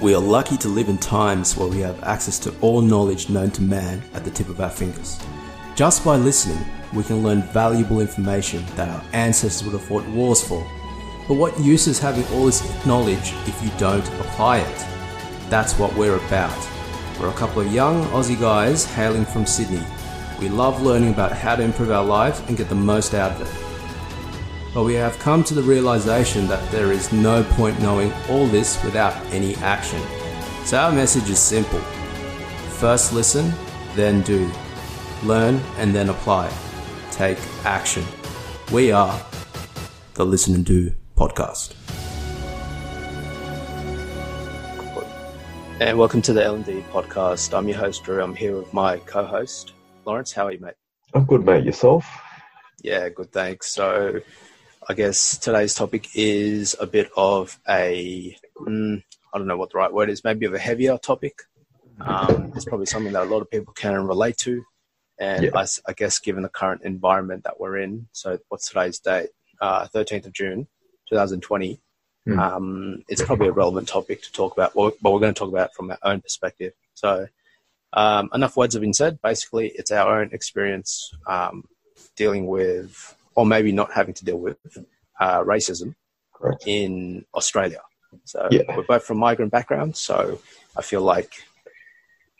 We are lucky to live in times where we have access to all knowledge known to man at the tip of our fingers. Just by listening, we can learn valuable information that our ancestors would have fought wars for. But what use is having all this knowledge if you don't apply it? That's what we're about. We're a couple of young Aussie guys hailing from Sydney. We love learning about how to improve our lives and get the most out of it. But we have come to the realization that there is no point knowing all this without any action. So our message is simple. First listen, then do. Learn and then apply. Take action. We are the Listen and Do podcast. And welcome to the L&D podcast. I'm your host, Drew. I'm here with my co-host, Lawrence. How are you, mate? I'm good, mate. Yourself? Yeah, good, thanks. So I guess today's topic is a bit of a, mm, I don't know what the right word is, maybe of a heavier topic. Um, it's probably something that a lot of people can relate to. And yeah. I, I, guess given the current environment that we're in, so what's today's date? Uh, 13th of June, 2020. Mm. Um, it's probably a relevant topic to talk about, but we're going to talk about it from our own perspective. So um, enough words have been said. Basically, it's our own experience um, dealing with or maybe not having to deal with uh, racism Correct. in Australia. So yeah. we're both from migrant backgrounds, so I feel like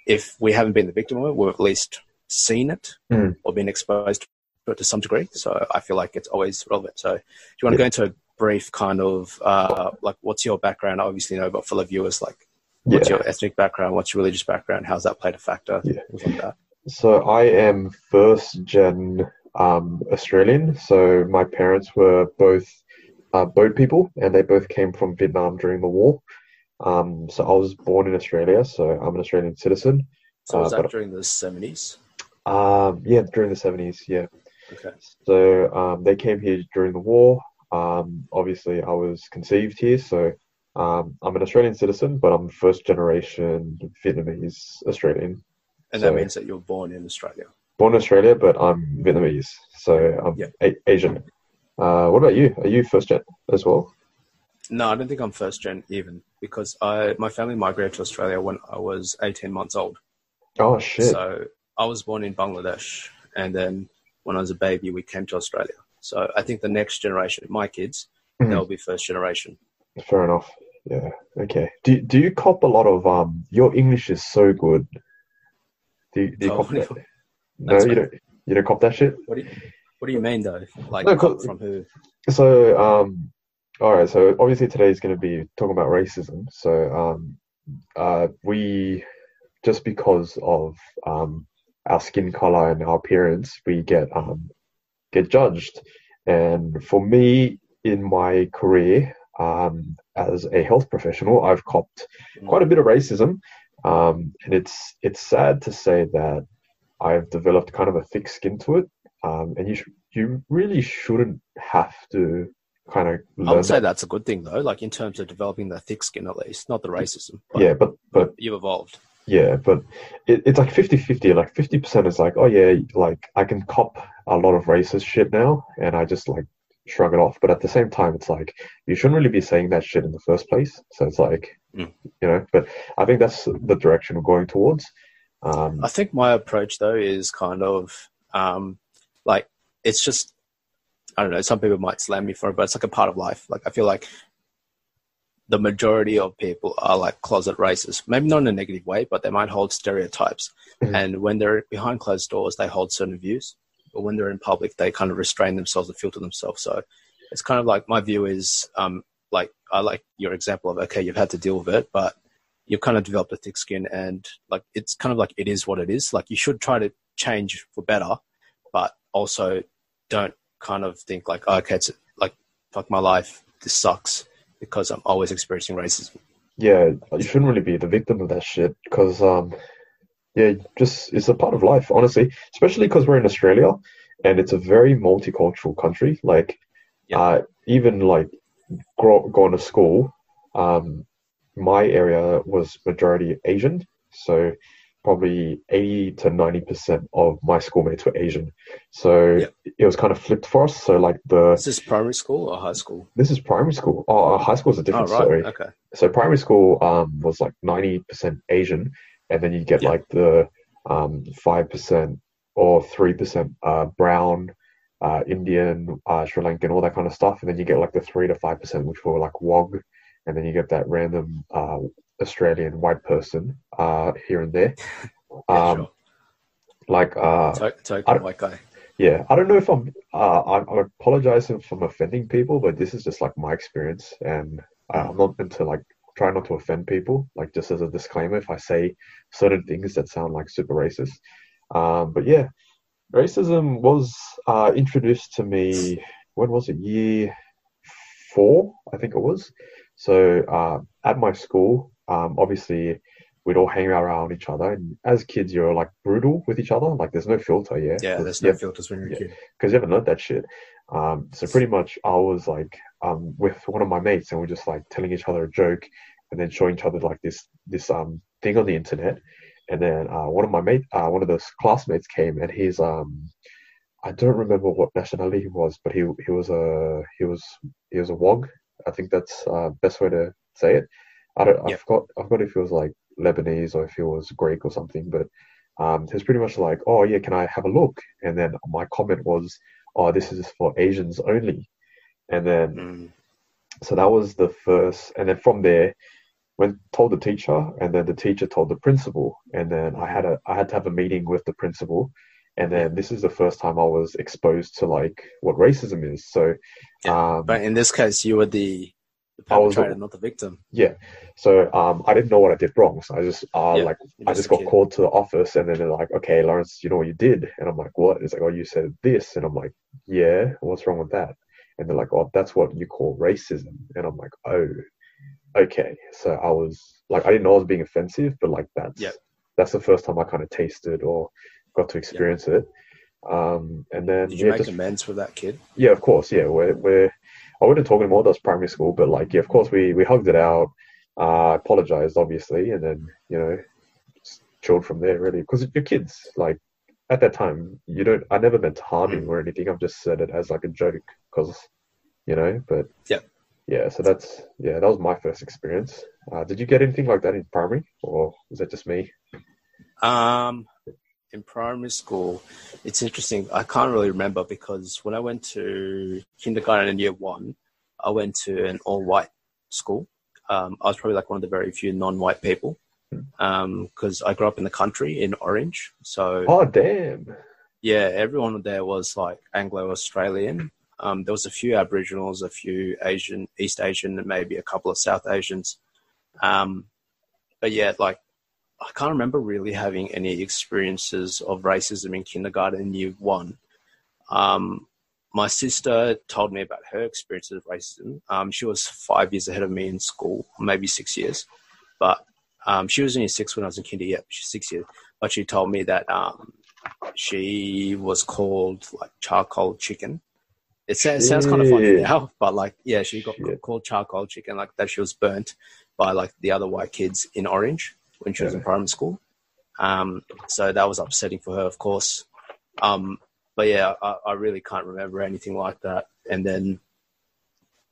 if we haven't been the victim of it, we've at least seen it mm. or been exposed to it to some degree. So I feel like it's always relevant. So do you want to yeah. go into a brief kind of uh, like what's your background? I obviously know, but for the viewers, like what's yeah. your ethnic background? What's your religious background? How's that played a factor? Yeah. Like so I am first gen um, Australian. So my parents were both uh, boat people, and they both came from Vietnam during the war. Um, so I was born in Australia, so I'm an Australian citizen. So was uh, that during the seventies? Um, yeah, during the seventies. Yeah. Okay. So um, they came here during the war. Um, obviously, I was conceived here, so um, I'm an Australian citizen, but I'm first generation Vietnamese Australian. And so, that means that you're born in Australia born in Australia, but I'm Vietnamese, so I'm yeah. a- Asian. Uh, what about you? Are you first gen as well? No, I don't think I'm first gen even because I my family migrated to Australia when I was 18 months old. Oh shit! So I was born in Bangladesh, and then when I was a baby, we came to Australia. So I think the next generation, my kids, mm-hmm. they'll be first generation. Fair enough. Yeah. Okay. Do Do you cop a lot of um? Your English is so good. Do do you oh, cop that? No, you don't. You don't cop that shit. What do you, What do you mean though? Like no, from who? So, um, all right. So obviously today is going to be talking about racism. So, um, uh, we just because of um our skin color and our appearance, we get um get judged. And for me, in my career, um, as a health professional, I've copped quite a bit of racism. Um, and it's it's sad to say that I've developed kind of a thick skin to it, um, and you sh- you really shouldn't have to kind of. I would say that. that's a good thing though, like in terms of developing the thick skin at least, not the racism. But yeah, but but you evolved. Yeah, but it, it's like 50-50. Like fifty percent is like, oh yeah, like I can cop a lot of racist shit now, and I just like shrug it off. But at the same time, it's like you shouldn't really be saying that shit in the first place. So it's like, mm. you know. But I think that's the direction we're going towards. Um, I think my approach though is kind of um, like it's just I don't know. Some people might slam me for it, but it's like a part of life. Like I feel like the majority of people are like closet racists. Maybe not in a negative way, but they might hold stereotypes. Mm-hmm. And when they're behind closed doors, they hold certain views. But when they're in public, they kind of restrain themselves and filter themselves. So it's kind of like my view is um, like I like your example of okay, you've had to deal with it, but you've kind of developed a thick skin and like it's kind of like it is what it is. Like you should try to change for better, but also don't kind of think like, oh, okay, it's like fuck my life, this sucks because I'm always experiencing racism. Yeah, you shouldn't really be the victim of that shit because um, yeah, just it's a part of life, honestly. Especially because we're in Australia and it's a very multicultural country. Like, yeah. uh, even like grow, going to school, um, my area was majority Asian, so probably 80 to 90% of my schoolmates were Asian. So Yeah. it was kind of flipped for us. So like the This Is this primary school or high school? this is primary school. Oh, uh, high school is a Oh, different right. story. Okay. So primary school um, was like 90% Asian, and then you get Yeah. like the um, 5% or 3% uh, brown, uh, Indian, uh, Sri Lankan, all that kind of stuff. And then you get like the 3 to 5%, which were like WOG, and then you get that random uh, Australian white person uh, here and there. Yeah, Um, sure. Like, uh, To- token white guy. yeah, I don't know if I'm, uh, I, I apologize if I'm offending people, but this is just like my experience, and uh, I'm not into like try not to offend people. Like just as a disclaimer, if I say certain things that sound like super racist, um, but yeah, racism was uh, introduced to me. When was it? Year four, I think it was. So uh, at my school, um, obviously we'd all hang around each other, and as kids, you're like brutal with each other. Like there's no filter, yeah. Yeah, there's no filters when you're a kid. because you haven't learned that shit. Um, so pretty much I was like um, with one of my mates and we're just like telling each other a joke and then showing each other like this this um thing on the internet. And then uh, one of my mate, uh, one of those classmates came and he's um I don't remember what nationality he was, but he he was a he was he was a Wog. I think that's uh, best way to say it. I don't I've got. I forgot if he was like Lebanese or if he was Greek or something, but um, he was pretty much like, oh yeah, can I have a look? And then my comment was, oh, this is for Asians only. And then, Mm. so that was the first, and then from there, went told the teacher, and then the teacher told the principal, and then I had a, I had to have a meeting with the principal, and then this is the first time I was exposed to like what racism is. So, um, But in this case, you were the, the perpetrator, not the victim. yeah, so um, I didn't know what I did wrong, so I just uh, Yeah, like I just got kid. called to the office, and then they're like, "Okay, Lawrence, you know what you did?" And I'm like, "What?" It's like, "Oh, you said this," and I'm like, "Yeah, what's wrong with that?" And they're like, "Oh, that's what you call racism," and I'm like, "Oh, okay." So I was like, I didn't know I was being offensive, but like that's Yeah. that's the first time I kind of tasted or got to experience it. Um, and then Did you yeah, make just amends with that kid? yeah, of course. Yeah, we're we're. I wouldn't talk anymore. That was primary school, but like, yeah, of course, we we hugged it out. Uh, apologized, obviously, and then you know, chilled from there. Really, because you're kids. Like at that time, you don't. I never meant to harm him or anything. I've just said it as like a joke, because you know. But Yeah. yeah. So that's yeah. That was my first experience. Uh, did you get anything like that in primary, or was that just me? Um, in primary school, it's interesting. I can't really remember because when I went to kindergarten in year one, I went to an all-white school. Um, I was probably like one of the very few non-white people because I grew up in the country in Orange. So Oh damn! yeah, everyone there was like Anglo-Australian. Um, there was a few Aboriginals, a few Asian, East Asian, and maybe a couple of South Asians. Um, but yeah, like I can't remember really having any experiences of racism in kindergarten in year one. Um, my sister told me about her experiences of racism. Um, she was five years ahead of me in school, maybe six years, but um, she was only six when I was in kinder. Yeah, she's six years. But she told me that um, she was called like charcoal chicken. It, it sounds kind of funny now, but like, yeah, she got called charcoal chicken, like that she was burnt by like the other white kids in Orange when she was in primary school. Um, so that was upsetting for her, of course. Um, but yeah, I, I really can't remember anything like that. And then,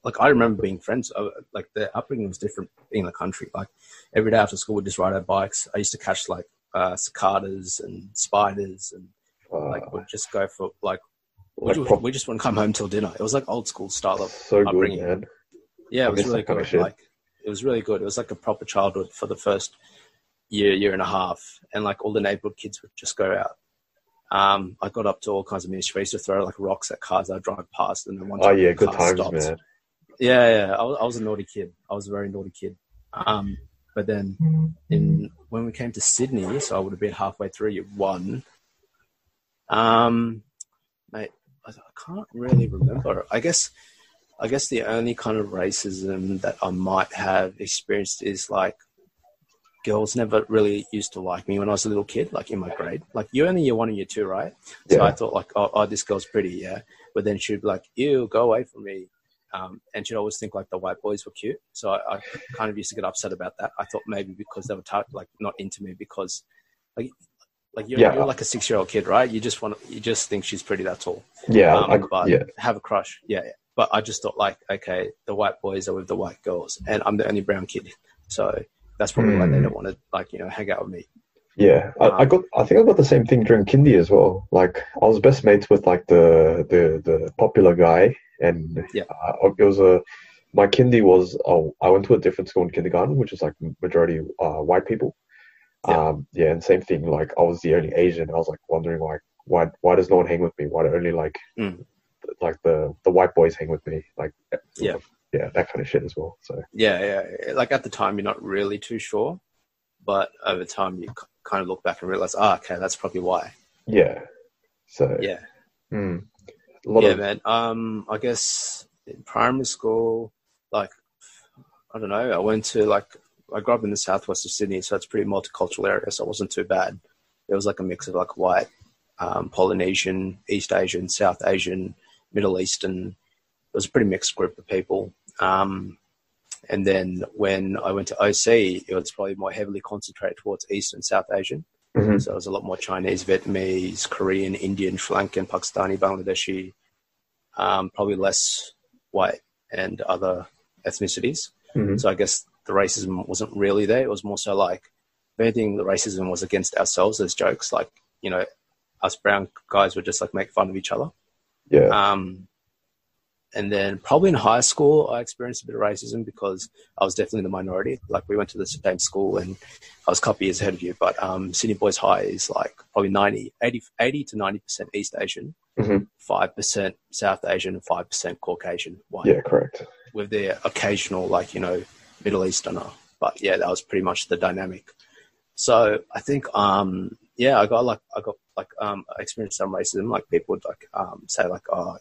like, I remember being friends. uh, Like, the upbringing was different in the country. Like, every day after school, we'd just ride our bikes. I used to catch like uh, cicadas and spiders, and Uh, like we'd just go for like. We Like just, prop- we just wouldn't come home till dinner. It was like old school style of so good, upbringing. man. yeah, I it was really that kind of good. Like it was really good. It was like a proper childhood for the first year, year and a half, and like all the neighborhood kids would just go out. Um, I got up to all kinds of mischief. I used to throw like rocks at cars I'd drive past, and then one Oh yeah, good times, stopped. man. Yeah, yeah. I was, I was a naughty kid. I was a very naughty kid. Um, but then in when we came to Sydney, so I would have been halfway through year one. Um, mate, I, I can't really remember. I guess, I guess the only kind of racism that I might have experienced is like girls never really used to like me when I was a little kid, like in my grade. Like you're only year one and year two, right? So Yeah. I thought like, oh, oh, this girl's pretty, yeah. But then she'd be like, ew, go away from me. Um, and she'd always think like the white boys were cute. So I, I kind of used to get upset about that. I thought maybe because they were tar- like not into me because like like you're, Yeah. you're like a six year old kid, right? You just want to, you just think she's pretty. That's all. Yeah, um, I, but yeah, have a crush. Yeah, yeah. But I just thought like, okay, the white boys are with the white girls, and I'm the only brown kid, so that's probably why they Hmm. don't want to like you know hang out with me. yeah. I, I Um, got. I think I got the same thing during kindy as well. Like I was best mates with like the the the popular guy, and Yeah. uh, it was a. My kindy was. Oh, I went to a different school in kindergarten, which is like majority uh, white people. Yeah. Um, yeah, and same thing. Like I was the only Asian. I was like wondering like why why does no one hang with me? Why do only like Mm. like the the white boys hang with me? Like Yeah. Yeah, that kind of shit as well. So Yeah, yeah. Like at the time, you're not really too sure, but over time, you kind of look back and realize, ah, okay, that's probably why. yeah, so Yeah, mm, a lot yeah, of man. Um, I guess in primary school, like, I don't know. I went to like I grew up in the southwest of Sydney, so it's a pretty multicultural area, so it wasn't too bad. It was like a mix of like white, um, Polynesian, East Asian, South Asian, Middle Eastern. It was a pretty mixed group of people. Um, and then when I went to OC, it was probably more heavily concentrated towards East and South Asian. Mhm. So it was a lot more Chinese, Vietnamese, Korean, Indian, Sri Lankan, Pakistani, Bangladeshi, um, probably less white and other ethnicities. Mhm. So I guess the racism wasn't really there. It was more so like, if anything, the racism was against ourselves as jokes. Like, you know, us brown guys would just like make fun of each other. yeah, Um, and then probably in high school, I experienced a bit of racism because I was definitely the minority. Like we went to the same school and I was a couple years ahead of you. But um, Sydney Boys High is like probably 90, 80, 80 to 90% East Asian, Mhm. 5% South Asian, and 5% Caucasian white yeah, correct. with their occasional, like, you know, Middle Easterner. But yeah, that was pretty much the dynamic. So I think, um, yeah, I got like, I got like, um, I experienced some racism. Like people would like, um, say like, oh,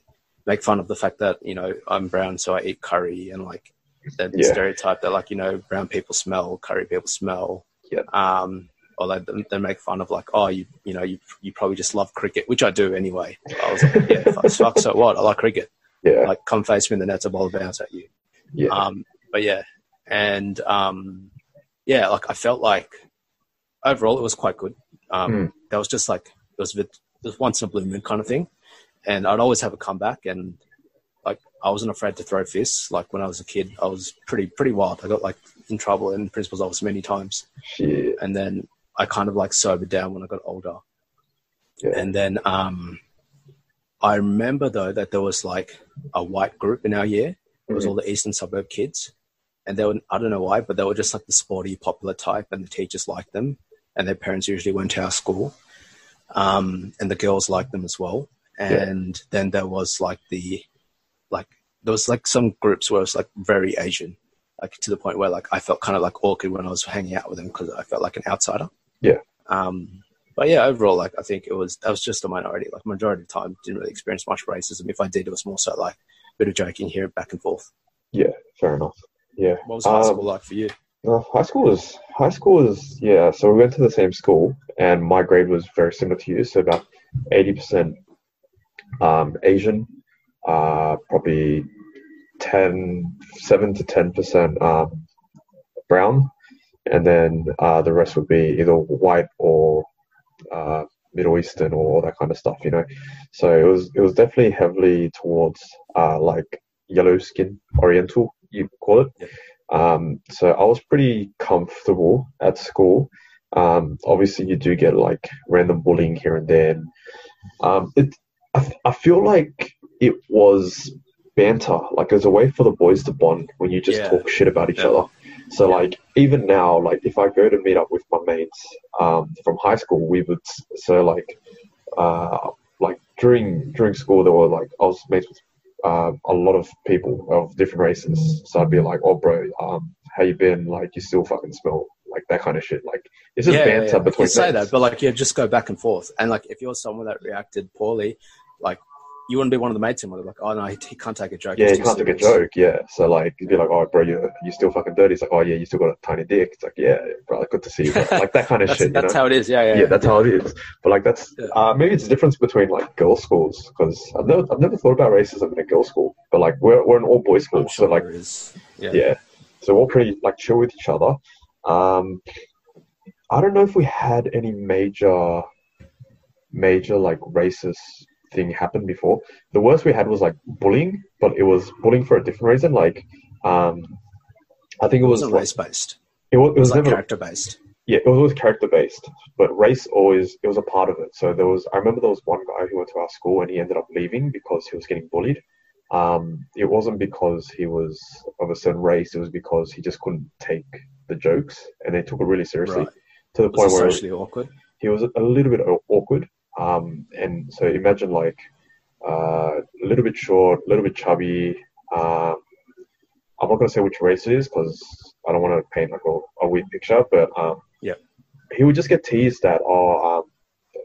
make fun of the fact that, you know, I'm brown, so I eat curry and like the Yeah. stereotype that like, you know, brown people smell, curry people smell. Yeah. Um, or they, they make fun of like, oh, you, you know, you, you probably just love cricket, which I do anyway. I was like, yeah, fuck, fuck, so what? I like cricket. Yeah, Like, come face me in the nets, a ball bounce at you. yeah, Um, but yeah, and um, yeah, like I felt like overall it was quite good. Um, Mm. That was just like it was a bit, it was once in a blue moon kind of thing, and I'd always have a comeback. And like I wasn't afraid to throw fists. Like when I was a kid, I was pretty pretty wild. I got like in trouble in principal's office many times, shit. and then I kind of like sobered down when I got older. Yeah. And then um, I remember though that there was like a white group in our year. It was Mhm. all the eastern suburb kids, and they were I don't know why, but they were just like the sporty, popular type, and the teachers liked them, and their parents usually went to our school, um, and the girls liked them as well. Yeah. And then there was like the like there was like some groups where it was like very Asian, like to the point where like I felt kind of like awkward when I was hanging out with them because I felt like an outsider. Yeah. Um, but yeah, overall, like I think it was that was just a minority. Like majority of the time, didn't really experience much racism. If I did, it was more so like a bit of joking here, back and forth. Yeah, fair enough. Yeah. What was high Um, school like for you? Uh, high school was high school is yeah. So we went to the same school, and my grade was very similar to you. So about eighty percent um, Asian, uh, probably 10, 7 to ten percent um, brown, and then uh, the rest would be either white or uh, Middle Eastern or all that kind of stuff. You know, so it was it was definitely heavily towards uh, like yellow skin Oriental, you call it. Um, so I was pretty comfortable at school. Um, obviously, you do get like random bullying here and there. And, um, it, I, I feel like it was banter, like it was a way for the boys to bond when you just Yeah. talk shit about each Yeah. other. So Yeah. like even now, like if I go to meet up with my mates um, from high school, we would so like uh, like during during school there were like I was mates with uh, a lot of people of different races. So I'd be like, "Oh, bro, um, how you been? Like, you still fucking smell like that kind of shit." Like, it's just banter You between say that, but like, yeah, just go back and forth. And like, if you're someone that reacted poorly, like, you wouldn't be one of the mates anymore. Like, oh no, he, he can't take a joke. yeah, you too can't take a joke. Yeah, so like, you'd be like, "Oh, bro, you you still fucking dirty." It's like, "Oh yeah, you still got a tiny dick." It's like, "Yeah, bro, good to see you." Bro. Like that kind of That's, shit. You that's know? how it is. Yeah, yeah. yeah, that's how it is. But like that's Yeah. uh, maybe it's a difference between like girls' schools because I've never I've never thought about racism in a girls' school. But like we're we're an all boys school, I'm sure so like. Yeah. yeah, so we're all pretty like chill with each other. Um, I don't know if we had any major, major like racist thing happened before. The worst we had was like bullying, but it was bullying for a different reason. Like, um, I think it It was like- race based. it was, It it was was like never character based. yeah, it was always character based, but race always it was a part of it. So there was I remember there was one guy who went to our school and he ended up leaving because he was getting bullied. Um, it wasn't because he was of a certain race; it was because he just couldn't take the jokes, and they took it really seriously Right. to the Was point where socially awkward? he was a little bit awkward. Um, and so imagine like uh, a little bit short, a little bit chubby. Um, I'm not gonna say which race it is because I don't want to paint like a, a weird picture, but um, Yeah. he would just get teased that oh, um,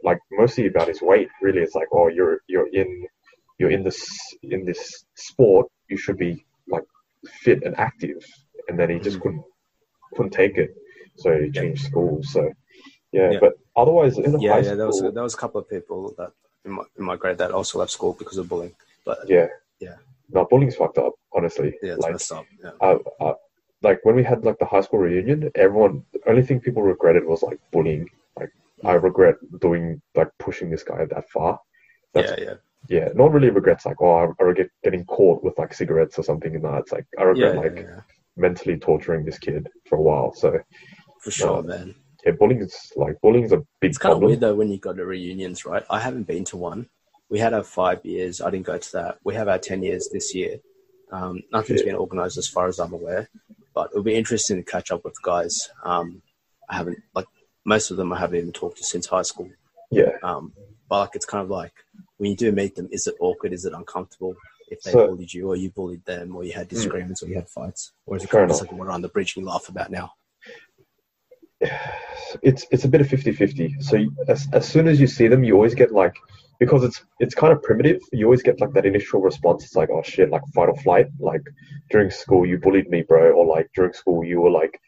like mostly about his weight. Really, it's like oh, you're you're in you're in this in this sport, you should be like fit and active, and then he just Mhm. couldn't couldn't take it, so he Yeah. changed schools. So yeah, Yeah. but otherwise in the Yeah, yeah. There was school, there was a couple of people that in my, in my grade that also left school because of bullying. But yeah, Yeah. no, bullying's fucked up. Honestly, yeah, it's like messed up. Yeah. uh, uh, like when we had like the high school reunion, everyone the only thing people regretted was like bullying. Like I regret doing like pushing this guy that far. That's, yeah, yeah, yeah. No one really regrets like oh I, I regret getting caught with like cigarettes or something. And that it's like I regret yeah, like yeah. mentally torturing this kid for a while. So for sure, man. Yeah, bullying is like bullying's a big It's kind of weird though when you go to reunions, right? I haven't been to one. We had our five years. I didn't go to that. We have our ten years this year. Um, nothing's Yeah. been organised as far as I'm aware, but it'll be interesting to catch up with guys. Um, I haven't like most of them I haven't even talked to since high school. Yeah, Um, but like it's kind of like when you do meet them, is it awkward? Is it uncomfortable? If they So- bullied you, or you bullied them, or you had disagreements, or you had fights, or is it kind of like water on the bridge and you laugh about now? It's it's a bit of 50-50 so as, as soon as you see them you always get like because it's it's kind of primitive you always get like that initial response it's like oh shit like fight or flight like during school you bullied me bro or like during school you were like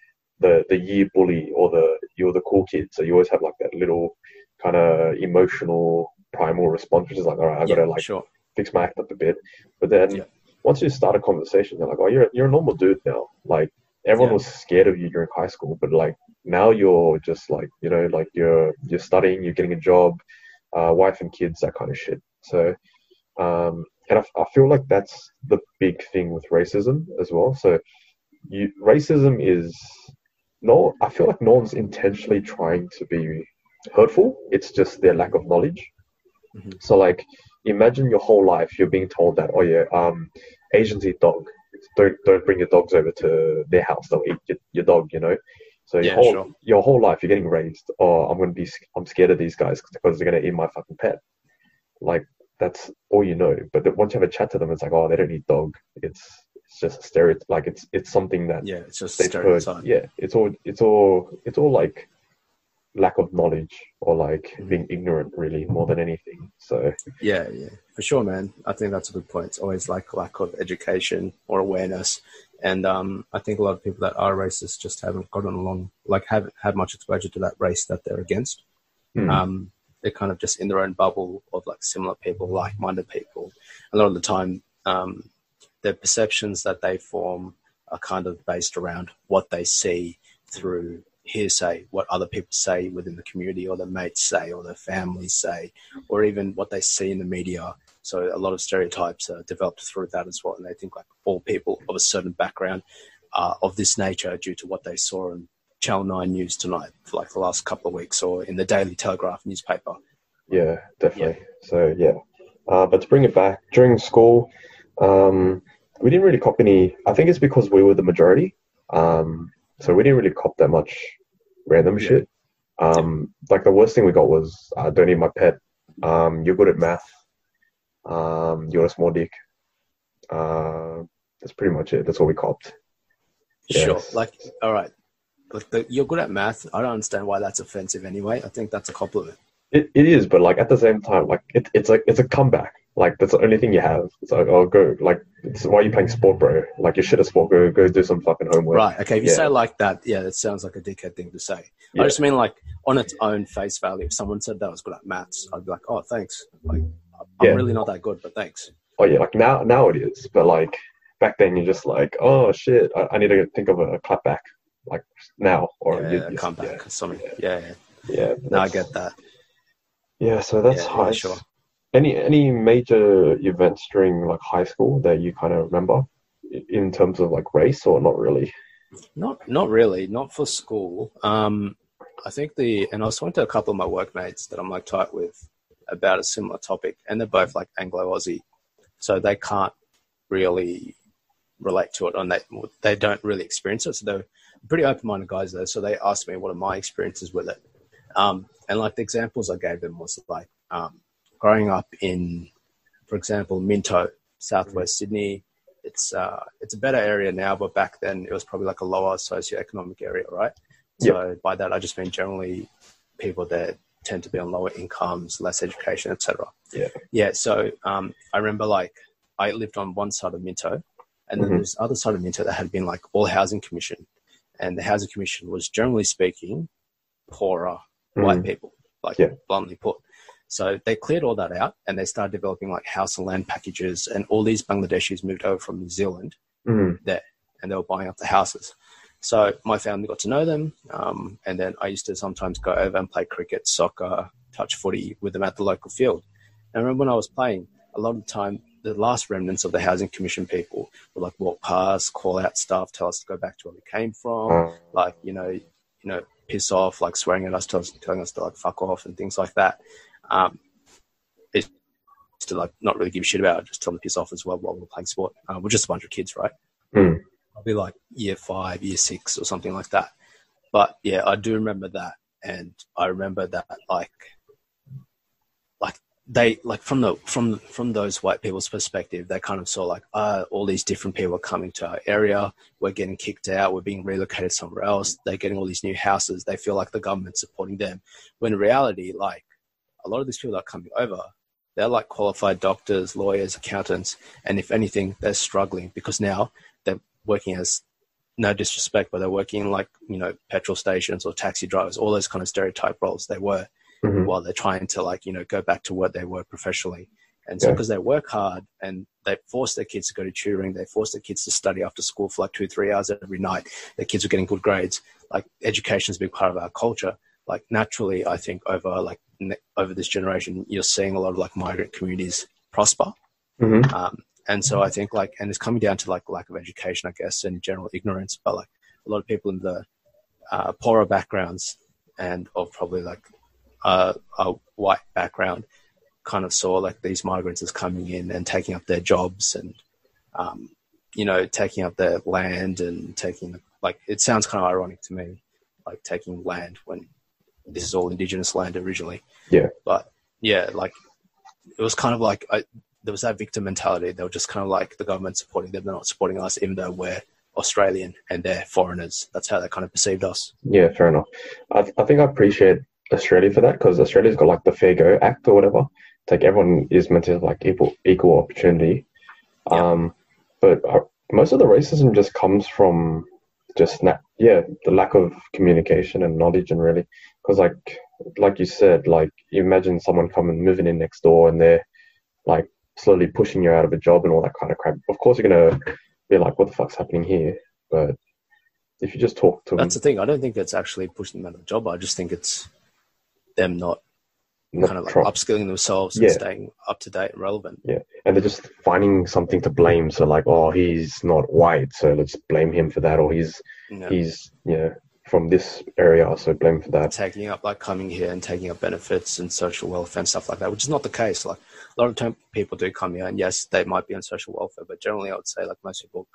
the the year bully or the you're the cool kid so you always have like that little kind of emotional primal response which is like all right i gotta yeah, like sure. fix my act up a bit. But then Yeah. once you start a conversation, they're like, "Oh, you're you're a normal dude now." Like everyone Yeah. was scared of you during high school, but like now you're just like you know, like you're you're studying, you're getting a job, uh, wife and kids, that kind of shit. So, um, and I, I feel like that's the big thing with racism as well. So, you racism is no, I feel like no one's intentionally trying to be hurtful. It's just their lack of knowledge. Mhm. So like imagine your whole life you're being told that oh yeah um asians eat dog don't don't bring your dogs over to their house. They'll eat your, your dog you know? So your whole sure. your whole life you're getting raised oh i'm gonna be i'm scared of these guys because they're gonna eat my fucking pet. Like that's all you know. But once you have a chat to them it's like oh they don't eat dog. It's it's just a stereotype like it's it's something that Yeah, it's just they've heard. yeah it's all it's all it's all like lack of knowledge or like Mhm. being ignorant really more than anything so Yeah, yeah, for sure, man. I think that's a good point. It's always like lack of education or awareness, and um, I think a lot of people that are racist just haven't gotten along, like haven't had much exposure to that race that they're against. Hmm. Um, they're kind of just in their own bubble of like similar people, like-minded people. A lot of the time, um, their perceptions that they form are kind of based around what they see through hearsay, what other people say within the community, or their mates say, or their families say, or even what they see in the media. So a lot of stereotypes are developed through that as well, and they think like all people of a certain background are of this nature due to what they saw in Channel Nine News tonight for like the last couple of weeks, or in the Daily Telegraph newspaper. Yeah, definitely. So yeah, uh, but to bring it back during school, um, we didn't really cop any. I think it's because we were the majority, um, so we didn't really cop that much random Yeah. shit. Um, like the worst thing we got was uh, don't eat my pet. Um, you're good at math. Um, you're a small dick. Uh, that's pretty much it. That's what we copped. Sure, like all right, like the, you're good at math. I don't understand why that's offensive anyway. I think that's a compliment. It, it is, but like at the same time, like it, it's like it's a comeback. Like that's the only thing you have. It's like oh go like it's, why are you playing sport, bro? Like you're shit at sport. Go go do some fucking homework. Right. Okay. If you Yeah. say like that, yeah, it sounds like a dickhead thing to say. Yeah. I just mean like on its own face value. If someone said that I was good at maths, I'd be like, oh, thanks. Like, I'm Yeah. really not that good, but thanks. Oh yeah, like now now it is, but like back then you're just like oh shit, I, I need to think of a, clap back like now or you, yeah, you- come back yeah, something. Yeah, yeah. yeah. No, I get that. Yeah, so that's Yeah, yeah, high. sure. Any any major events during like high school that you kind of remember in terms of like race or not really? Not not really, not for school. Um, I think the and I was talking to a couple of my workmates that I'm like tight with about a similar topic, and they're both like Anglo Aussie, so they can't really relate to it, and they they don't really experience it. So they're pretty open minded guys though. So they asked me what are my experiences with it, um, and like the examples I gave them was like um, growing up in, for example, Minto, Southwest Sydney. It's uh, it's a better area now, but back then it was probably like a lower socioeconomic area, right? So by that I just mean generally people that tend to be on lower incomes, less education, etc. Yeah. Yeah. So um, I remember like I lived on one side of Minto, and then Mhm. there's other side of Minto that had been like all housing commission, and the housing commission was generally speaking poorer white Mm, people, like Yeah. bluntly put. So they cleared all that out and they started developing like house and land packages, and all these Bangladeshis moved over from New Zealand mm, and they were buying up the houses. So my family got to know them, um, and then I used to sometimes go over and play cricket, soccer, touch footy with them at the local field. And I remember when I was playing, a lot of the time, the last remnants of the housing commission people would like walk past, call out stuff, tell us to go back to where we came from, uh, like you know, you know, piss off, like swearing at us telling us to like fuck off and things like that. Um, it's to like not really give a shit about it, just tell them to piss off as well while we're playing sport. Uh, we're just a bunch of kids, right? Mm. I'll be like year five, year six, or something like that. But yeah, I do remember that, and I remember that like, like they like from the from from those white people's perspective, they kind of saw like, uh, all these different people are coming to our area. We're getting kicked out. We're being relocated somewhere else. They're getting all these new houses. They feel like the government's supporting them. When in reality, like a lot of these people that are coming over, they're like qualified doctors, lawyers, accountants, and if anything, they're struggling because now they're working as no disrespect, but they're working in like you know petrol stations or taxi drivers, all those kind of stereotype roles they were mhm, while they're trying to like you know go back to what they were professionally. And so Yeah. because they work hard and they force their kids to go to tutoring, they force their kids to study after school for like two three hours every night. Their kids are getting good grades. Like education is a big part of our culture. Like naturally, I think over like ne- over this generation, you're seeing a lot of like migrant communities prosper. mhm, Um, and so I think like, and it's coming down to like lack of education, I guess, and general ignorance. But like a lot of people in the uh, poorer backgrounds and of probably like uh, a white background kind of saw like these migrants as coming in and taking up their jobs and, um, you know, taking up their land and taking like it sounds kind of ironic to me, like taking land when this is all indigenous land originally. Yeah. But yeah, like it was kind of like I, there was that victim mentality. They were just kind of like the government supporting them, they're not supporting us, even though we're Australian and they're foreigners. That's how they kind of perceived us. Yeah, fair enough. I, I think I appreciate Australia for that because Australia's got like the Fair Go Act or whatever. It's like everyone is meant to have like equal equal opportunity. Yeah. Um, but uh, most of the racism just comes from just na- yeah the lack of communication and knowledge and really because like like you said like you imagine someone coming moving in next door and they're like slowly pushing you out of a job and all that kind of crap. Of course you're gonna be like, what the fuck's happening here? But if you just talk to them, That's the thing. I don't think it's actually pushing them out of the job. I just think it's them not not kind of like upskilling themselves Yeah. and staying up to date and relevant. Yeah, and they're just finding something to blame. So like, oh, he's not white, so let's blame him for that, or he's know, he's you know from this area, so blame for that. taking up like coming here and taking up benefits and social welfare and stuff like that, which is not the case. Like a lot of time people do come here and yes, they might be on social welfare, but generally I would say like most people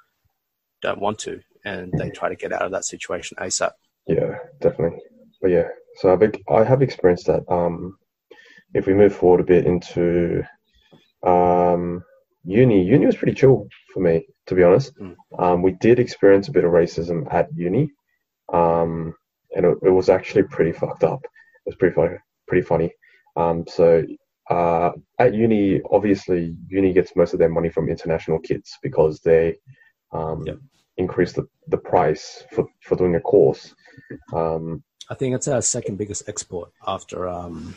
don't want to and they try to get out of that situation ASAP. Yeah, definitely. But yeah, so I think I have experienced that. Um, if we move forward a bit into um, uni, uni was pretty chill for me, to be honest. Mm. Um, we did experience a bit of racism at uni, um, and it, it was actually pretty fucked up. It was pretty funny. Pretty funny. Um, so uh, at uni, obviously, uni gets most of their money from international kids because they um, Yep. increase the, the price for, for doing a course. Um, I think it's our second biggest export after um,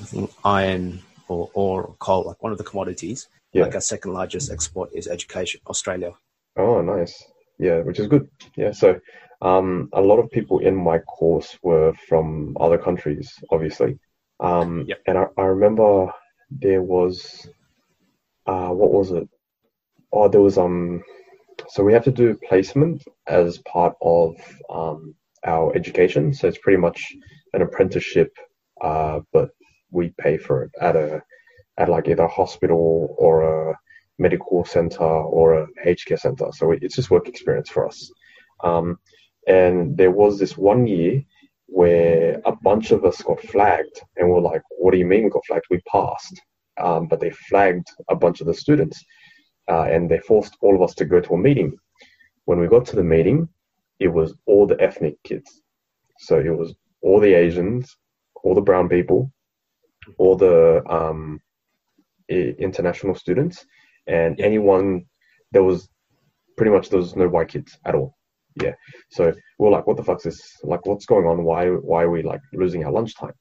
I think iron or, or coal, like one of the commodities. Yeah. Like our second largest export is education, Australia. Oh, nice. Yeah, which is good. Yeah. So, um, a lot of people in my course were from other countries, obviously. Um, Yep. And I, I remember there was, uh, what was it? Oh, there was um, so we have to do placement as part of um, our education. So it's pretty much an apprenticeship, uh, but we pay for it at a at like either a hospital or a medical center or a aged care center. So it's just work experience for us. Um, and there was this one year where a bunch of us got flagged, and we're like, "What do you mean we got flagged? We passed." Um, but they flagged a bunch of the students, uh, and they forced all of us to go to a meeting. When we got to the meeting, it was all the ethnic kids. So it was all the Asians, all the brown people, all the um, international students, and anyone. There was pretty much there was no white kids at all. Yeah. So we're like, what the fuck's this? Like, what's going on? Why why are we like losing our lunchtime?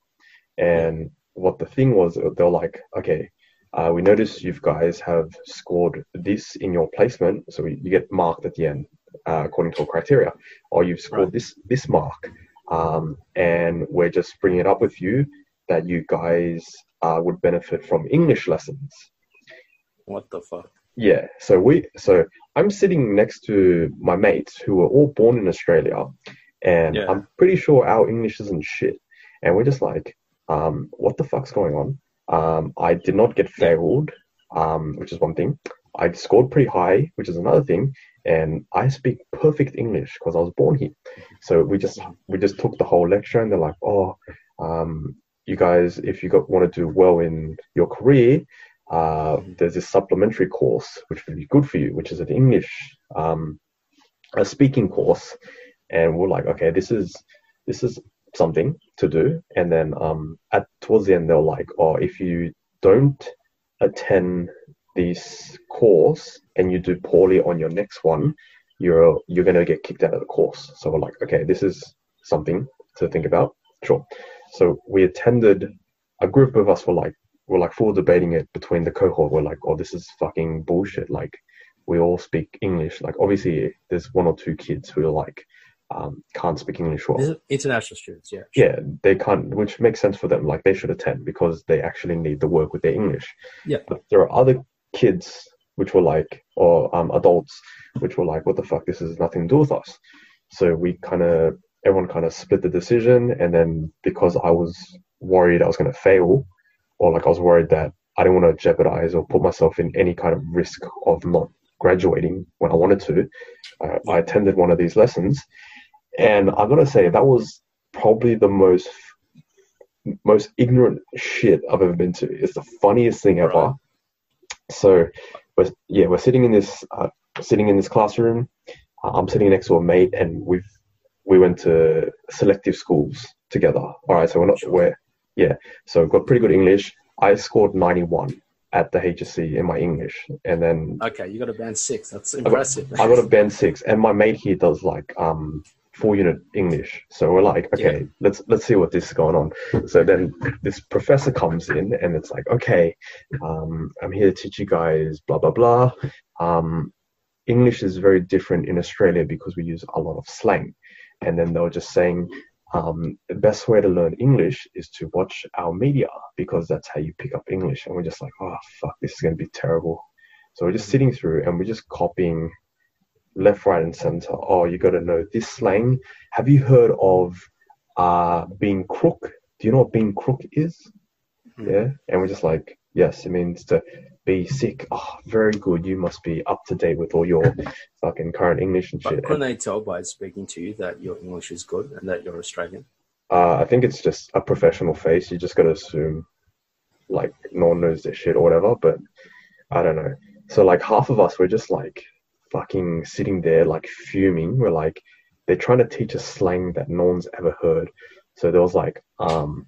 And what the thing was, they're like, okay, uh, we notice you guys have scored this in your placement, so you get marked at the end uh, according to a criteria, or you've scored Right. this this mark, um, and we're just bringing it up with you that you guys uh, would benefit from English lessons. What the fuck? Yeah, so we so I'm sitting next to my mates who were all born in Australia, and Yeah. I'm pretty sure our English isn't shit, and we're just like, um, what the fuck's going on? Um, I did not get failed, um, which is one thing. I scored pretty high, which is another thing, and I speak perfect English because I was born here. So we just we just took the whole lecture, and they're like, oh, um, you guys, if you got want to do well in your career, uh, there's this supplementary course which would be good for you, which is an English um, a speaking course, and we're like, okay, this is this is something to do. And then um, at towards the end, they're like, oh, if you don't attend this course and you do poorly on your next one, you're you're gonna get kicked out of the course. So we're like, okay, this is something to think about. Sure. So we attended. A group of us were like, we're like full debating it between the cohort. We're like, oh, this is fucking bullshit. Like, we all speak English. Like, obviously, there's one or two kids who are like, um, can't speak English well. International students, yeah. Yeah, they can't, which makes sense for them. Like, they should attend because they actually need the work with their English. Yeah. But there are other kids which were like, or um, adults which were like, what the fuck? This has nothing to do with us. So we kind of, everyone kind of split the decision. And then because I was worried I was going to fail, or like I was worried that I didn't want to jeopardize or put myself in any kind of risk of not graduating when I wanted to, uh, I attended one of these lessons. And I gotta say, that was probably the most most ignorant shit I've ever been to. It's the funniest thing ever. Right. So, we're, yeah, we're sitting in this uh, sitting in this classroom. Uh, I'm sitting next to a mate, and we've we went to selective schools together. All right, so we're not Sure. we're yeah, so got pretty good English. I scored 91 at the HSC in my English, and then Okay, you got a band six. That's got- impressive. I got a band six, and my mate here does like um four unit English. So we're like, okay, let's let's see what this is going on. So then this professor comes in, and it's like, okay, um, I'm here to teach you guys blah blah blah. Um, English is very different in Australia because we use a lot of slang, and then they were just saying. Um, the best way to learn English is to watch our media because that's how you pick up English. And we're just like, oh fuck, this is gonna be terrible. So we're just sitting through and we're just copying left, right, and center. Oh, you got to know this slang. Have you heard of uh, being crook? Do you know what being crook is? Hmm. Yeah. And we're just like, yes, it means to be sick. Oh, very good. You must be up to date with all your fucking current English and But shit. couldn't they tell by speaking to you that your English is good and that you're Australian? Uh, I think it's just a professional face. You just got to assume like no one knows their shit or whatever. But I don't know. So like half of us were just like fucking sitting there like fuming. We're like they're trying to teach us slang that no one's ever heard. So there was like um,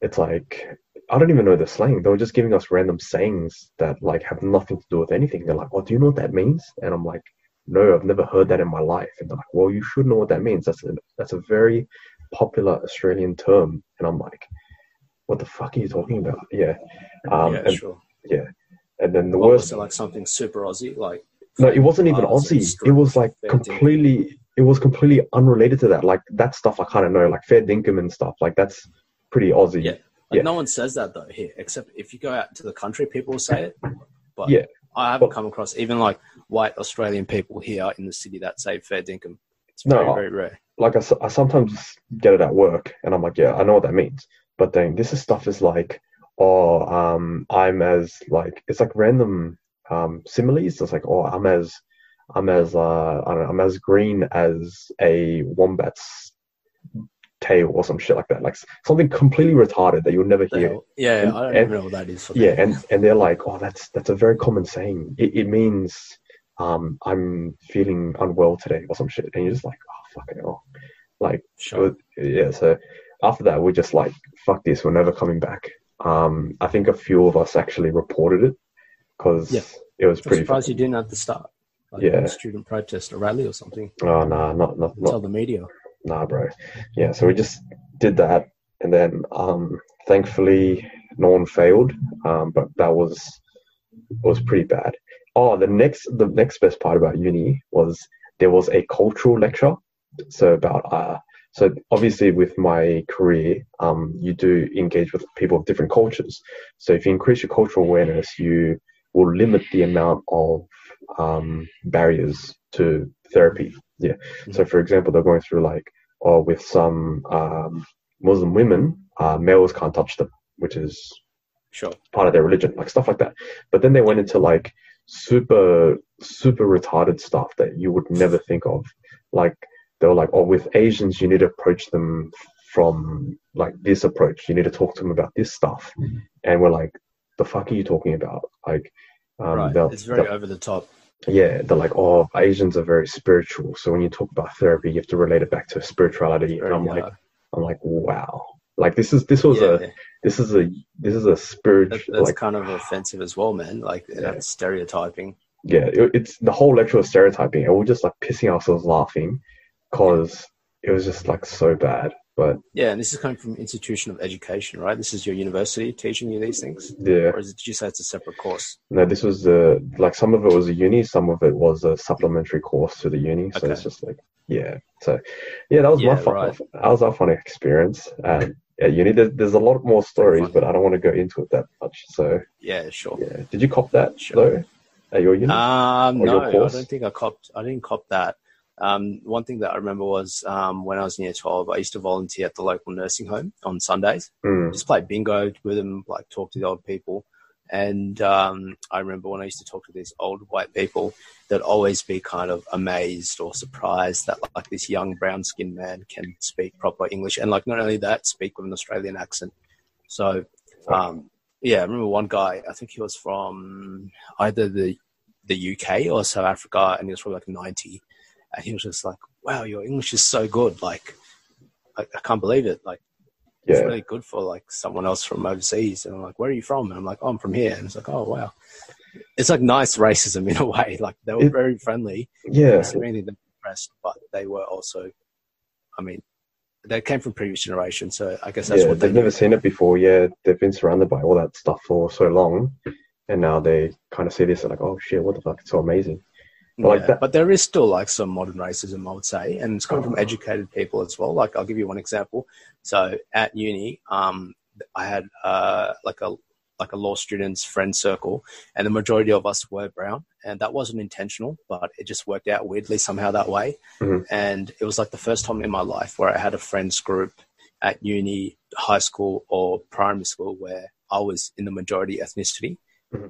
it's like I don't even know the slang. They were just giving us random sayings that like have nothing to do with anything. They're like, "Oh, do you know what that means?" And I'm like, "No, I've never heard that in my life." And they're like, "Well, you should know what that means. That's a that's a very popular Australian term." And I'm like, "What the fuck are you talking about?" Yeah. Um, yeah, and, sure. and then the What worst was it like something super Aussie? Like no, it wasn't even Aussie. It was like completely it was completely unrelated to that. Like that stuff I kind of know, like fair dinkum and stuff. Like that's pretty Aussie. Yeah. Like Yeah. no one says that though here, except if you go out to the country, people will say it. But Yeah. I haven't come across even like white Australian people here in the city that say fair dinkum. It's No. very, very rare. Like I, I sometimes get it at work, and I'm like, yeah, I know what that means. But then this is stuff is like, oh, um, I'm as like it's like random um similes. It's like, oh, I'm as I'm as uh I don't know, I'm as green as a wombat's tail or some shit like that. Like something completely retarded that you'll never hear. Yeah, And- I don't and- even know what that is. For Yeah, and and they're like, oh, that's that's a very common saying. It, it means um I'm feeling unwell today or some shit, and you're just like, oh, fucking hell. Like, it sure. was- yeah. So after that, we're just like, fuck this, we're never coming back. Um, I think a few of us actually reported it because Yeah. it was I'm pretty. surprised you didn't at the start. Like Yeah. a student protest, a rally or something. Oh nah, not not not Tell the media. Nah, bro. Yeah, so we just did that, and then um, thankfully no one failed. Um, but that was was pretty bad. Oh, the next the next best part about uni was there was a cultural lecture. So about uh, so obviously with my career, um, you do engage with people of different cultures. So if you increase your cultural awareness, you will limit the amount of um, barriers to therapy. Yeah. So for example, they're going through like, or with some um, Muslim women, uh, males can't touch them, which is Sure. part of their religion, like stuff like that. But then they went into like super, super retarded stuff that you would never think of. Like they were like, oh, with Asians, you need to approach them from like this approach. You need to talk to them about this stuff. And we're like, the fuck are you talking about? Like, um, right. It's very over the top. Yeah, they're like, oh, Asians are very spiritual. So when you talk about therapy, you have to relate it back to spirituality. And I'm like, uh, I'm like, wow. Like this is this was yeah, a this is a this is a that, spiritual that's like kind of offensive as well, man. Like Yeah. that's stereotyping. yeah it, it's the whole lecture was stereotyping and we're just like pissing ourselves laughing because it was just like so bad but Yeah, and this is coming from institution of education, right? This is your university teaching you these things, yeah or is it, did you say it's a separate course? no this was the like some of it was a uni some of it was a supplementary course to the uni so Okay. it's just like yeah so yeah that was my Yeah, fun right. that was our fun experience at, at uni there's, there's a lot more stories but i don't want to go into it that much so Yeah, sure. yeah did you cop that Sure. though at your uni Um, Or your no, I don't think I copped. I didn't cop that. Um, one thing that I remember was um, when I was in year twelve, I used to volunteer at the local nursing home on Sundays. Mm, Just play bingo with them, like talk to the old people. And um, I remember when I used to talk to these old white people, they'd always be kind of amazed or surprised that like this young brown skinned man can speak proper English, and like not only that, speak with an Australian accent. So um, yeah, I remember one guy. I think he was from either the the UK or South Africa, and he was probably like ninety, and he was just like, "Wow, your English is so good! Like, I, I can't believe it! Like, yeah it's really good for like someone else from overseas." And I'm like, "Where are you from?" And I'm like, "Oh, I'm from here." And it's like, "Oh, wow." It's like nice racism in a way. Like they were It- very friendly. yeah they were impressed, but they were also, I mean, they came from previous generations, so I guess that's yeah, what they they've never seen it before. Yeah, they've been surrounded by all that stuff for so long, and now they kind of see this and like, oh shit, what the fuck? It's so amazing. But like yeah, that- but there is still like some modern racism, I would say, and it's coming from educated people as well. Like I'll give you one example. So at uni, um, I had uh, like a like a law students friend circle, and the majority of us were brown, and that wasn't intentional, but it just worked out weirdly somehow that way. Mhm. And it was like the first time in my life where I had a friends group at uni, high school, or primary school where I was in the majority ethnicity.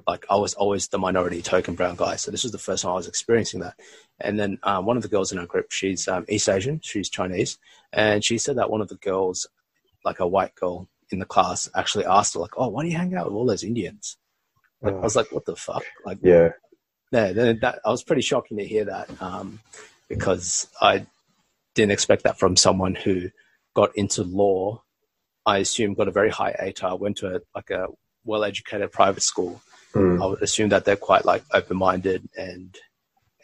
Like I was always the minority token brown guy. So this was the first time I was experiencing that. And then um, one of the girls in our group, she's um, East Asian, she's Chinese, and she said that one of the girls, like a white girl in the class, actually asked her like, "Oh, why do you hang out with all those Indians?" Like, I was like, "What the fuck?" Like, yeah, yeah, then that I was pretty shocking to hear that um, because I didn't expect that from someone who got into law. I assume got a very high ATAR, went to a, like a well-educated private school. Mm, I would assume that they're quite like open-minded and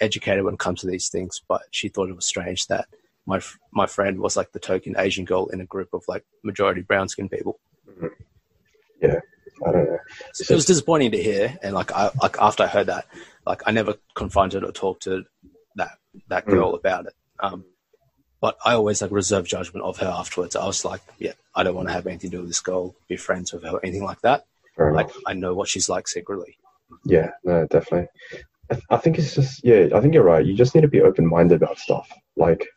educated when it comes to these things. But she thought it was strange that my f- my friend was like the token Asian girl in a group of like majority brown-skinned people. Yeah. I don't know. So it was disappointing to hear, and like I like after I heard that, like I never confronted or talked to that that Mm. girl about it. Um, but I always like reserve judgment of her afterwards. I was like, yeah, I don't want to have anything to do with this girl, be friends with her, anything like that. Like. I know what she's like secretly. Yeah, no, definitely. I, th- I think it's just yeah. I think you're right. You just need to be open minded about stuff. Like,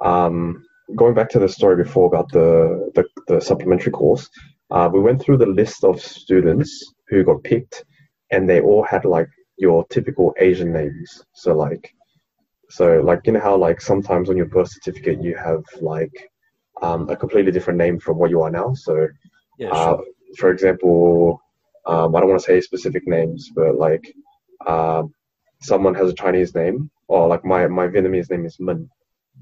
um, going back to the story before about the the, the supplementary course, uh, we went through the list of students who got picked, and they all had like your typical Asian names. So like, so like you know how like sometimes on your birth certificate you have like um, a completely different name from what you are now. So Yeah, uh, for example, um, I don't want to say specific names, but like um, someone has a Chinese name, or like my, my Vietnamese name is Minh,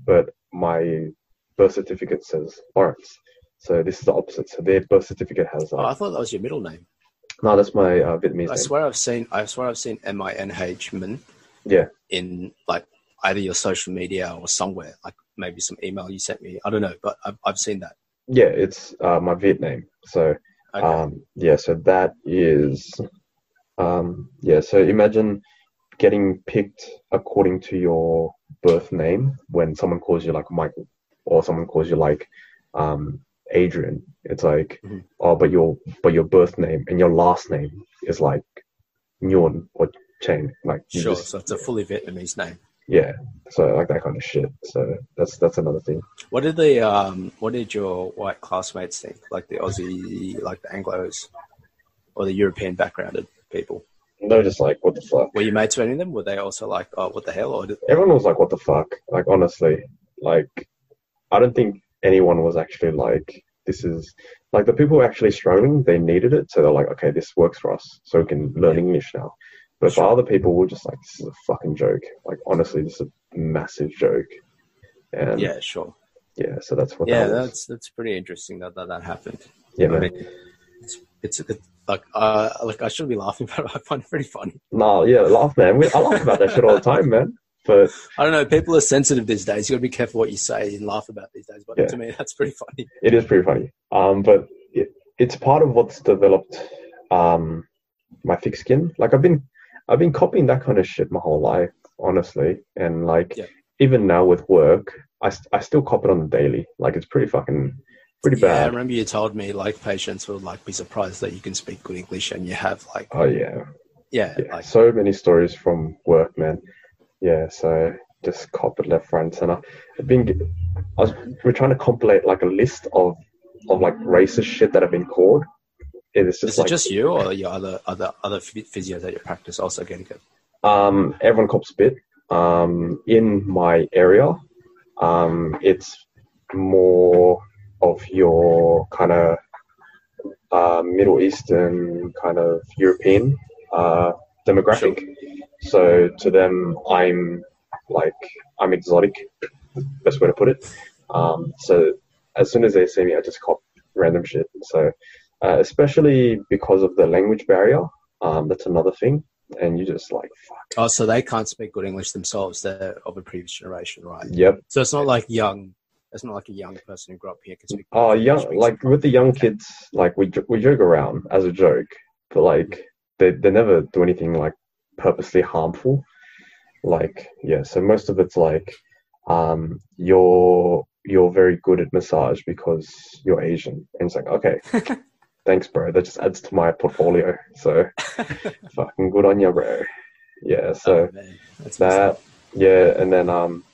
but my birth certificate says Lawrence. So this is the opposite. So their birth certificate has Oh, I thought that was your middle name. no, that's my uh, Vietnamese I name. swear I've seen I swear I've seen M I N H Minh Yeah, in like either your social media or somewhere, like maybe some email you sent me. I don't know, but I've, I've seen that. yeah, it's uh, my Viet name. So Okay. Um, yeah, so that is, um, yeah, so imagine getting picked according to your birth name when someone calls you like Michael or someone calls you like um, Adrian. It's like, Mhm. oh, but your but your birth name and your last name is like Nguyen or Chen. Like sure. just- so it's a fully Vietnamese name. Yeah, so like that kind of shit. So that's that's another thing. What did the um what did your white classmates think? Like the Aussie like the Anglos or the European backgrounded people? They're just like, what the fuck? Were you mates with any of them? Were they also like, oh what the hell? Or did, everyone was like, "What the fuck?" Like honestly, like I don't think anyone was actually like, "This is like the people who were actually struggling. They needed it, so they're like, okay, this works for us, so we can learn Yeah. English now." But Sure. for other people, we're just like, "This is a fucking joke." Like honestly, this is a massive joke. And yeah, sure. yeah, so that's what. Yeah, that was. that's that's pretty interesting that that, that happened. yeah, I mean, it's it's, it's like uh like I shouldn't be laughing, but I find it pretty funny. No, yeah, laugh, man. We, I laugh about that shit all the time, man. But I don't know. People are sensitive these days. You got to be careful what you say and laugh about these days. But Yeah. to me, that's pretty funny. it is pretty funny. Um, but it, it's part of what's developed um, my thick skin. Like I've been, I've been copying that kind of shit my whole life, honestly. And like Yeah. even now with work, I, I still cop it on the daily. Like it's pretty fucking pretty bad. Yeah, I remember you told me like patients will like be surprised that you can speak good English and you have like Oh yeah, yeah, yeah. like so many stories from work, man. Yeah, so just cop it left, front, center. I've been, I was, we're trying to compilate like a list of of like racist shit that I've been called. It is just is like it just you or your other other other physios at your practice also getting it? Um, everyone cops a bit. Um, in my area, um, it's more of your kind of uh, Middle Eastern, kind of European uh, demographic. So to them, I'm like I'm exotic. Best way to put it. Um, so as soon as they see me, I just cop random shit. So uh, especially because of the language barrier, um, that's another thing. And you just like fuck. Oh, so they can't speak good English themselves. They're of a previous generation, right? Yep. So it's not like young. It's not like a young person who grew up here can speak. Oh, young English. like with the young kids, like we we joke around as a joke, but like they they never do anything like purposely harmful. Like yeah, so most of it's like um you're you're very good at massage because you're Asian, and it's like okay, thanks, bro. That just adds to my portfolio. So fucking good on you, bro. Yeah, so oh. That's that up. yeah and then um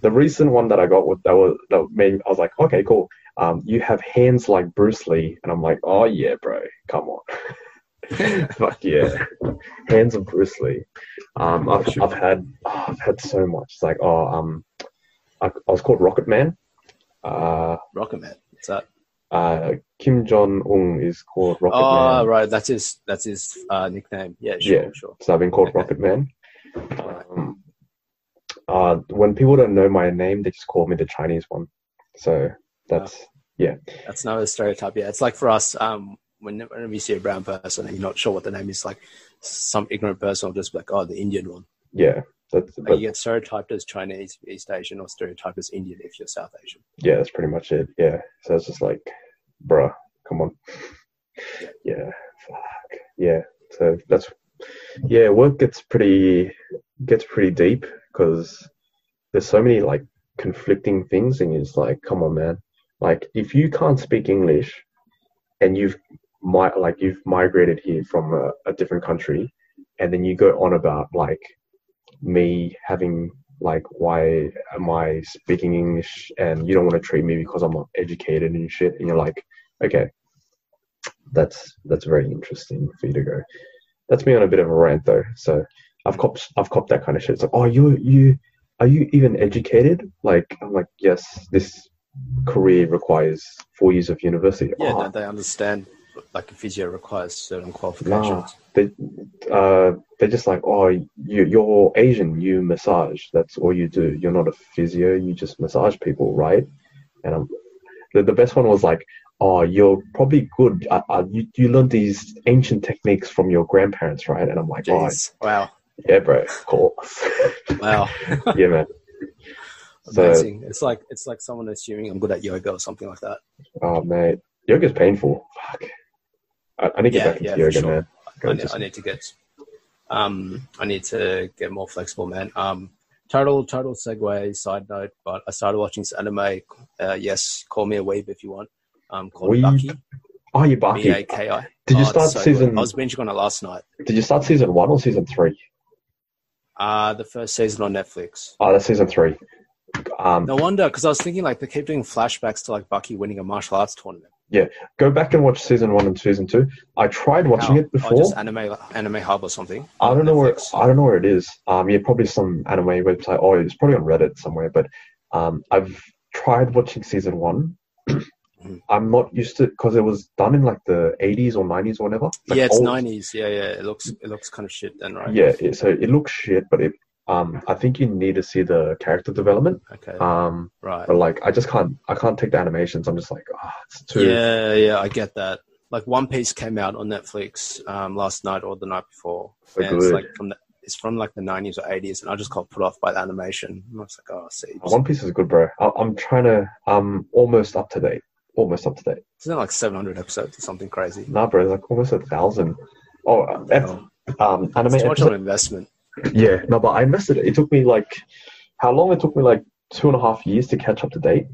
the recent one that i got with that was that made i was like okay cool um you have hands like bruce lee and i'm like oh yeah bro come on fuck yeah hands of bruce lee um i've. I've had oh, i've had so much it's like oh um i, I was called rocket man uh Rocket Man. What's that? Uh kim jong-un is called rocket oh, man right. That's his. That's his uh, nickname. Yeah, sure, Yeah. sure. so i've been called Okay. rocket man um, uh, when people don't know my name, they just call me the Chinese one. So that's yeah. That's another stereotype. Yeah, it's like for us. Um, whenever you see a brown person and you're not sure what the name is, like some ignorant person will just be like, "Oh, the Indian one." yeah, that's but you get stereotyped as Chinese, East Asian, or stereotyped as Indian if you're South Asian. yeah, that's pretty much it. Yeah, so it's just like, bruh, come on. Yeah, fuck. Yeah, so that's yeah. Work gets pretty gets pretty deep because there's so many like conflicting things, and it's like, come on, man. Like, if you can't speak English, and you've mi- like you've migrated here from a, a different country, and then you go on about like me having like why am I speaking English and you don't want to treat me because I'm not educated and shit, and you're like, okay, that's that's very interesting for you to go. That's me on a bit of a rant though. So I've copped I've copped that kind of shit. It's like, oh, you you are you even educated? Like I'm like, yes, this career requires four years of university. Yeah, Oh, don't they understand like a physio requires certain qualifications? Nah, they uh, they're just like, oh, you you're Asian, you massage. That's all you do. You're not a physio. You just massage people, right? And um, the the best one was like, oh, you're probably good. Uh, uh, you you learned these ancient techniques from your grandparents, right? And I'm like, oh, Wow. yeah, bro, course. Wow. yeah, man. So, Amazing. It's like it's like someone assuming I'm good at yoga or something like that. oh mate, yoga's painful. Fuck. I, I need to get Yeah, back into yeah, yoga, sure. man. I need, I need to get um I need to get more flexible, man. Um total total segue side note, but I started watching this anime. Uh, yes, call me a weeb if you want. Um called? Baki. oh, you B Baki. A K I. Did you Oh, start so good. season? I was binging on it last night. Did you start season one or season three? Uh the first season on Netflix. Oh, that's season three. Um, No wonder, because I was thinking like they keep doing flashbacks to like Baki winning a martial arts tournament. Go back and watch season one and season two. I tried watching How? it Oh, before. just anime anime hub or something. I don't know where I don't know where it is. Um, yeah, probably some anime website. Oh, it's probably on Reddit somewhere. But um, I've tried watching season one. I'm not used to because it was done in like the 80s or 90s or whatever. Like yeah, it's old- nineties. Yeah, yeah. It looks it looks kind of shit then, right? Yeah, it, so it looks shit, but it. Um, I think you need to see the character development. Okay. Um, right. but like I just can't. I can't take the animations. I'm just like, ah, it's too. Yeah, yeah, I get that. Like One Piece came out on Netflix um, last night or the night before. So and it's good. like from the it's from like the nineties or eighties, and I just got put off by the animation. I was like, oh, see, One Piece is good, bro. I, I'm trying to. I'm almost up to date. Almost up to date. isn't like seven hundred episodes or something crazy? Nah, bro, it's like almost a thousand. Oh, Oh, um, anime. it's too much episode- an investment. Yeah, no, but I invested. It It took me like how long? It took me like two and a half years to catch up to date.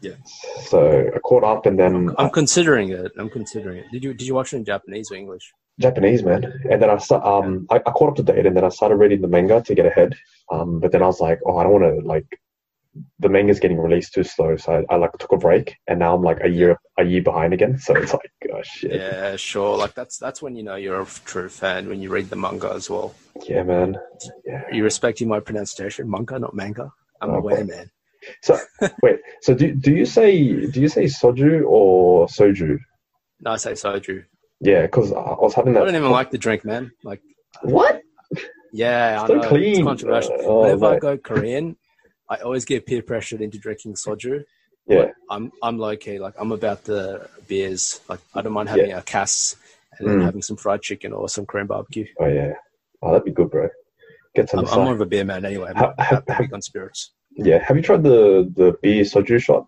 Yeah. So I caught up, and then I'm considering it. I'm considering it. Did you did you watch it in Japanese or English? Japanese man, and then I um I, I caught up to date, and then I started reading the manga to get ahead. Um, but then I was like, oh, I don't want to like the manga's getting released too slow, so I, I like took a break, and now I'm like a year a year behind again. So it's like, oh shit, Yeah, sure. Like that's that's when you know you're a true fan when you read the manga as well. yeah, man. Are you respecting my pronunciation? Manga, not manga. I'm Oh, aware, man. So wait, so do do you say do you say soju or soju? No, I say soju. Yeah, because I I was having that. I don't even like the drink, man. Like, What? yeah, I So know clean. it's controversial. Uh, oh, Whenever I go Korean, I always get peer pressured into drinking soju. Yeah, I'm I'm low key. Like I'm about the beers. Like I don't mind having a cass and then Mm. having some fried chicken or some Korean barbecue. oh yeah, oh that'd be good, bro. Get some. I'm, I'm more of a beer man anyway. I'm Ha- not ha- that ha- big on spirits. Yeah, have you tried the the beer soju shot?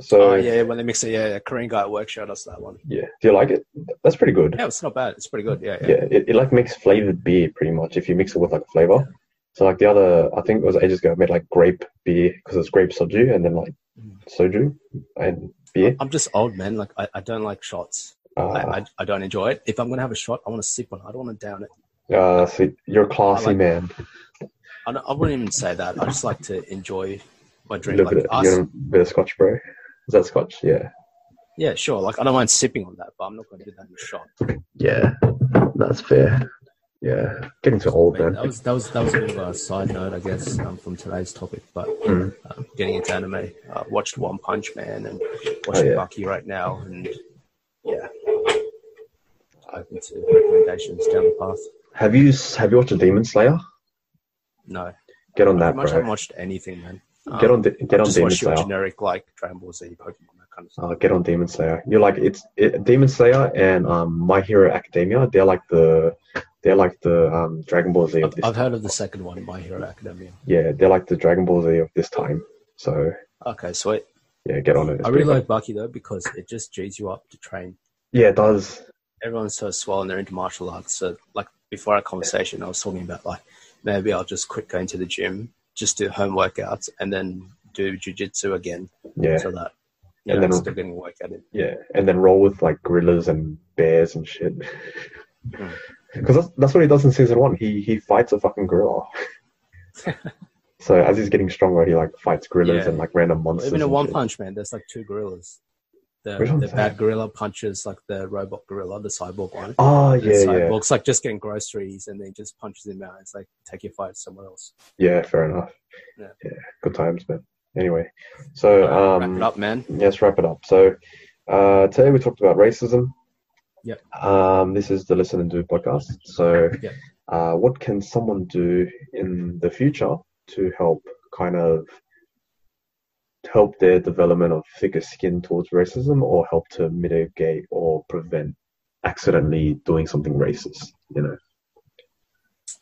So Oh yeah, when they mix it, yeah, yeah. Korean guy at work showed us that one. yeah, do you like it? That's pretty good. Yeah, it's not bad. It's pretty good. Yeah, yeah. Yeah, it, it like makes flavored beer pretty much if you mix it with like a flavor. So like the other, I think it was ages ago, I made like grape beer because it's grape soju and then like Mm. soju and beer. I'm just old man. Like I, I don't like shots. Uh, I, I, I don't enjoy it. If I'm gonna have a shot, I want to sip on it. I don't want to down it. uh, see, you're a classy like- man. I, don't, I wouldn't even say that. I just like to enjoy my A drink. little Like bit, us, you know, bit of scotch, bro. Is that scotch? Yeah. yeah, sure. Like I don't mind sipping on that, but I'm not going to do that in a shot. Yeah, that's fair. Yeah, getting too old, man. that was that was that was a bit of a side note, I guess, um, from today's topic. But Mm. um, getting into anime, uh, watched One Punch Man and watching Oh, yeah. Baki right now, and yeah, open to recommendations down the path. Have you have you watched Demon Slayer? No, Get on pretty that, much haven't watched anything, man. Um, Get on, De- get on just Demon Slayer. generic like Dragon Ball Z, Pokemon, that kind of stuff. Uh, get on Demon Slayer. You're like it's it, Demon Slayer and um, My Hero Academia. They're like the they're like the um, Dragon Ball Z of I've, this. I've heard of the second one, in My Hero Academia. yeah, they're like the Dragon Ball Z of this time. So Okay, sweet. yeah, get on it. It's I really like Baki though because it just G's you up to train. Yeah, it does. Everyone's so swollen, they're into martial arts. So, like before our conversation, I was talking about like maybe I'll just quit going to the gym just do home workouts and then do jujitsu again, Yeah, so that you And know, then- still getting a workout in. yeah, and then roll with like gorillas and bears and shit. Mm. Because that's, that's what he does in season one. He he fights a fucking gorilla. so as he's getting stronger, he like fights gorillas Yeah. and like random monsters. Even in and One shit. Punch Man, there's like two gorillas. The, the bad gorilla punches like the robot gorilla, the cyborg one. Oh The yeah, yeah, cyborg's like just getting groceries and then he just punches him out. It's like take your fight somewhere else. yeah. Fair enough. Yeah. good times, man. Anyway, so Uh, um, wrap it up, man. Let's wrap it up. So uh, today we talked about racism. Yep. Um, this is the Listen and Do podcast. So, Yep. uh, what can someone do in the future to help kind of help their development of thicker skin towards racism, or help to mitigate or prevent accidentally doing something racist? You know.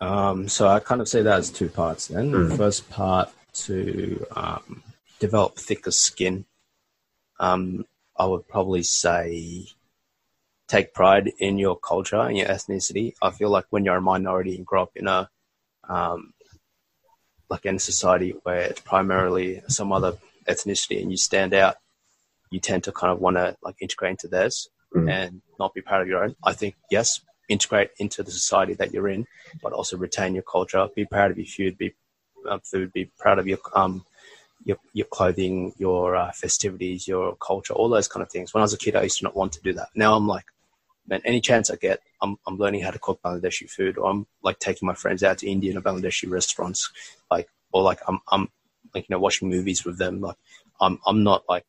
Um, so I kind of see that as two parts then. Mm. The first part to um, develop thicker skin. Um, I would probably say take pride in your culture and your ethnicity. I feel like when you're a minority and grow up in a um, like in a society where it's primarily some other ethnicity and you stand out, you tend to kind of want to like integrate into theirs Mm. and not be proud of your own. I think yes, integrate into the society that you're in, but also retain your culture. Be proud of your food. Be uh, food. Be proud of your um your your clothing, your uh, festivities, your culture, all those kind of things. When I was a kid, I used to not want to do that. Now I'm like, man, any chance I get, I'm I'm learning how to cook Bangladeshi food, or I'm like taking my friends out to Indian or Bangladeshi restaurants, like or like I'm I'm like you know watching movies with them. Like I'm I'm not like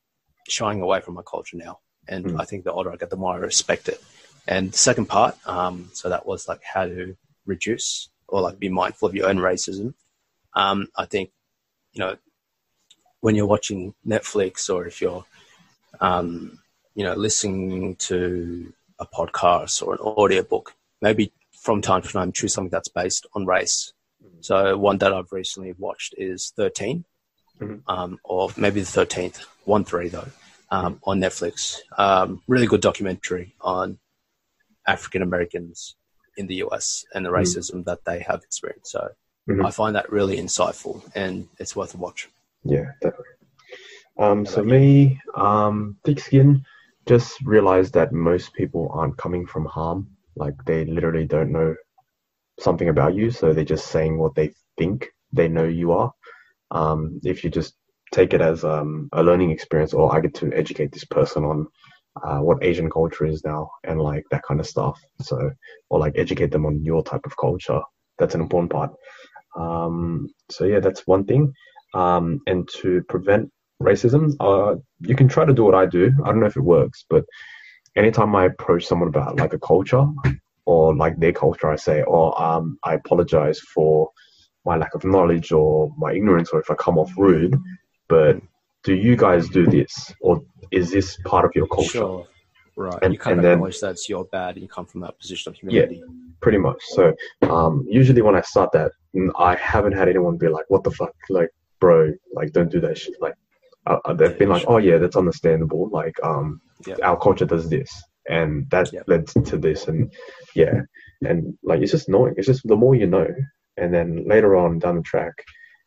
shying away from my culture now, and Mm. I think the older I get, the more I respect it. And the second part, um, so that was like how to reduce or like be mindful of your own racism. Um, I think, you know, when you're watching Netflix or if you're, um, you know, listening to a podcast or an audiobook, maybe from time to time choose something that's based on race. So one that I've recently watched is 13, Mhm. um, or maybe the 13th, one three though, um, on Netflix. Um, really good documentary on African Americans in the US and the Mhm. racism that they have experienced. So Mhm. I find that really insightful and it's worth a watch. Yeah, definitely. Um, so me, um, thick skin, just realize that most people aren't coming from harm. Like they literally don't know something about you, so they're just saying what they think they know you are. Um, if you just take it as um, a learning experience, or I get to educate this person on uh, what Asian culture is now and like that kind of stuff. So, or like educate them on your type of culture. That's an important part. Um, so yeah, that's one thing. Um, and to prevent racism, uh, you can try to do what I do. I don't know if it works, but anytime I approach someone about like a culture or like their culture, I say, "Oh, um, I apologize for my lack of knowledge or my ignorance, or if I come off rude." But do you guys do this, or is this part of your culture? Sure. Right. And- you kind and of then- acknowledge that it's your bad and you come from that position of humility. Yeah, pretty much. So um, usually when I start that, I haven't had anyone be like, "What the fuck, like, bro, like, don't do that shit." Like, uh, uh, they've Yeah, been like, sure. "Oh yeah, that's understandable. Like, um, Yeah. our culture does this, and that Yeah. led to this, and yeah, and like it's just knowing. It's just the more you know, and then later on down the track,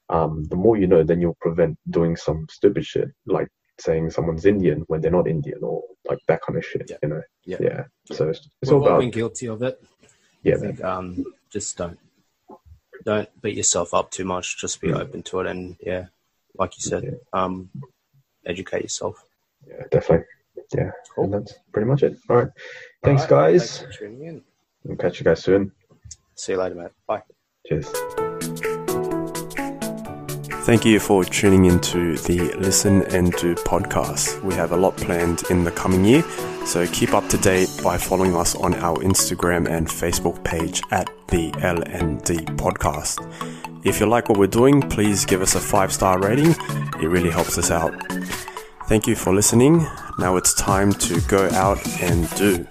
um, the more you know, then you'll prevent doing some stupid shit like saying someone's Indian when they're not Indian or like that kind of shit. You know? Yeah. So it's, it's all about been guilty of it. yeah, think um, just don't don't beat yourself up too much. Just be Mm. open to it, and yeah, like you said, Yeah. um, educate yourself. Yeah, definitely. Yeah. Cool. And that's pretty much it. All right. Thanks, All right, guys. Thanks for tuning in. We'll catch you guys soon. See you later, mate. Bye. Cheers. Thank you for tuning into the Listen and Do podcast. We have a lot planned in the coming year, so keep up to date by following us on our Instagram and Facebook page at the LND podcast. If you like what we're doing, please give us a five star rating. It really helps us out. Thank you for listening. Now it's time to go out and do.